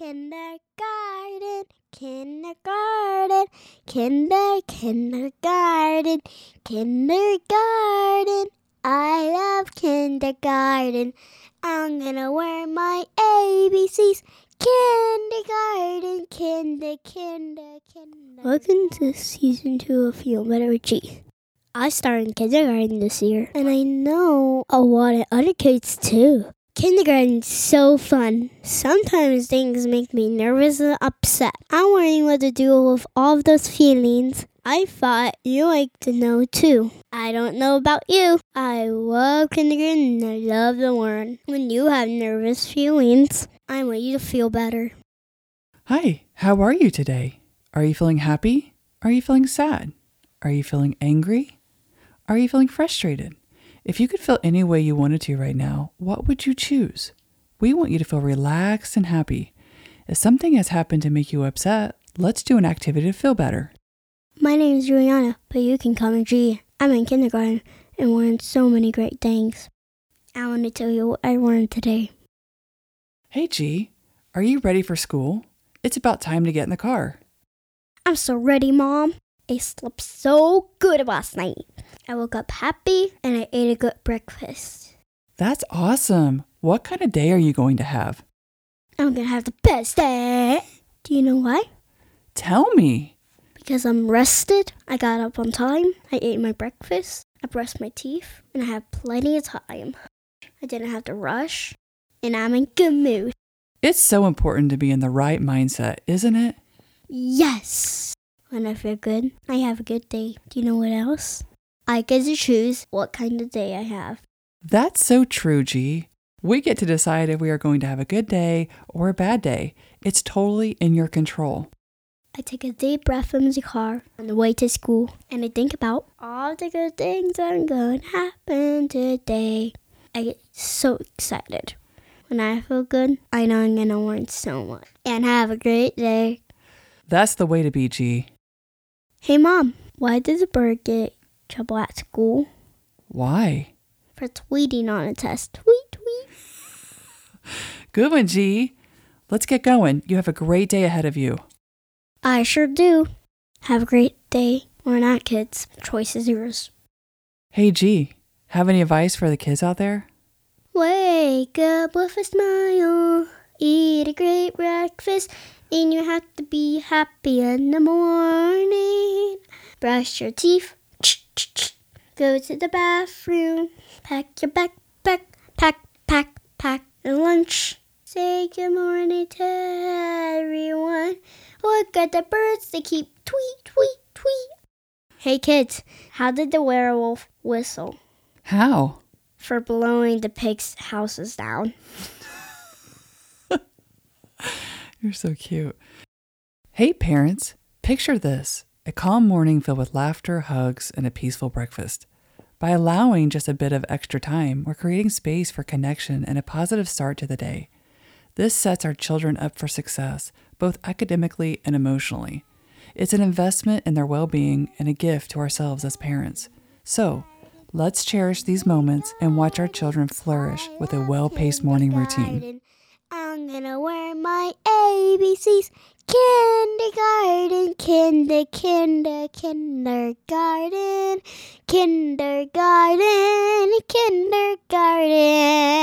Kindergarten, kindergarten, kinder, kindergarten, kindergarten. I love kindergarten. I'm gonna wear my ABCs. Kindergarten, kinder, kinder, kinder. Welcome to season two of Feel Better with G. I started in kindergarten this year, and I know a lot of other kids too. Kindergarten's so fun. Sometimes things make me nervous and upset. I'm wondering what to do with all of those feelings. I thought you like to know too. I don't know about you. I love kindergarten and I love to learn. When you have nervous feelings, I want you to feel better. Hi, how are you today? Are you feeling happy? Are you feeling sad? Are you feeling angry? Are you feeling frustrated? If you could feel any way you wanted to right now, what would you choose? We want you to feel relaxed and happy. If something has happened to make you upset, let's do an activity to feel better. My name is Juliana, but you can call me G. I'm in kindergarten and learned so many great things. I want to tell you what I learned today. Hey G, are you ready for school? It's about time to get in the car. I'm so ready, Mom. I slept so good last night. I woke up happy and I ate a good breakfast. That's awesome. What kind of day are you going to have? I'm gonna have the best day. Do you know why? Tell me. Because I'm rested, I got up on time, I ate my breakfast, I brushed my teeth, and I have plenty of time. I didn't have to rush, and I'm in good mood. It's so important to be in the right mindset, isn't it? Yes! When I feel good, I have a good day. Do you know what else? I get to choose what kind of day I have. That's so true, G. We get to decide if we are going to have a good day or a bad day. It's totally in your control. I take a deep breath from the car on the way to school and I think about all the good things that are going to happen today. I get so excited. When I feel good, I know I'm going to learn so much and have a great day. That's the way to be, G. Hey, Mom, why did the bird get trouble at school? Why? For tweeting on a test. Tweet, tweet. Good one, G. Let's get going. You have a great day ahead of you. I sure do. Have a great day. Or not, kids. Choice is yours. Hey, G, have any advice for the kids out there? Wake up with a smile. Eat a great breakfast. And you have to be happy in the morning. Brush your teeth. Go to the bathroom. Pack your backpack. Pack, pack, pack your lunch. Say good morning to everyone. Look at the birds, they keep tweet, tweet, tweet. Hey kids, how did the werewolf whistle? How? For blowing the pigs' houses down. You're so cute. Hey, parents, picture this a calm morning filled with laughter, hugs, and a peaceful breakfast. By allowing just a bit of extra time, we're creating space for connection and a positive start to the day. This sets our children up for success, both academically and emotionally. It's an investment in their well being and a gift to ourselves as parents. So, let's cherish these moments and watch our children flourish with a well paced morning routine. Gonna wear my ABCs. Kindergarten, kinder, kinder, kindergarten, kindergarten, kindergarten.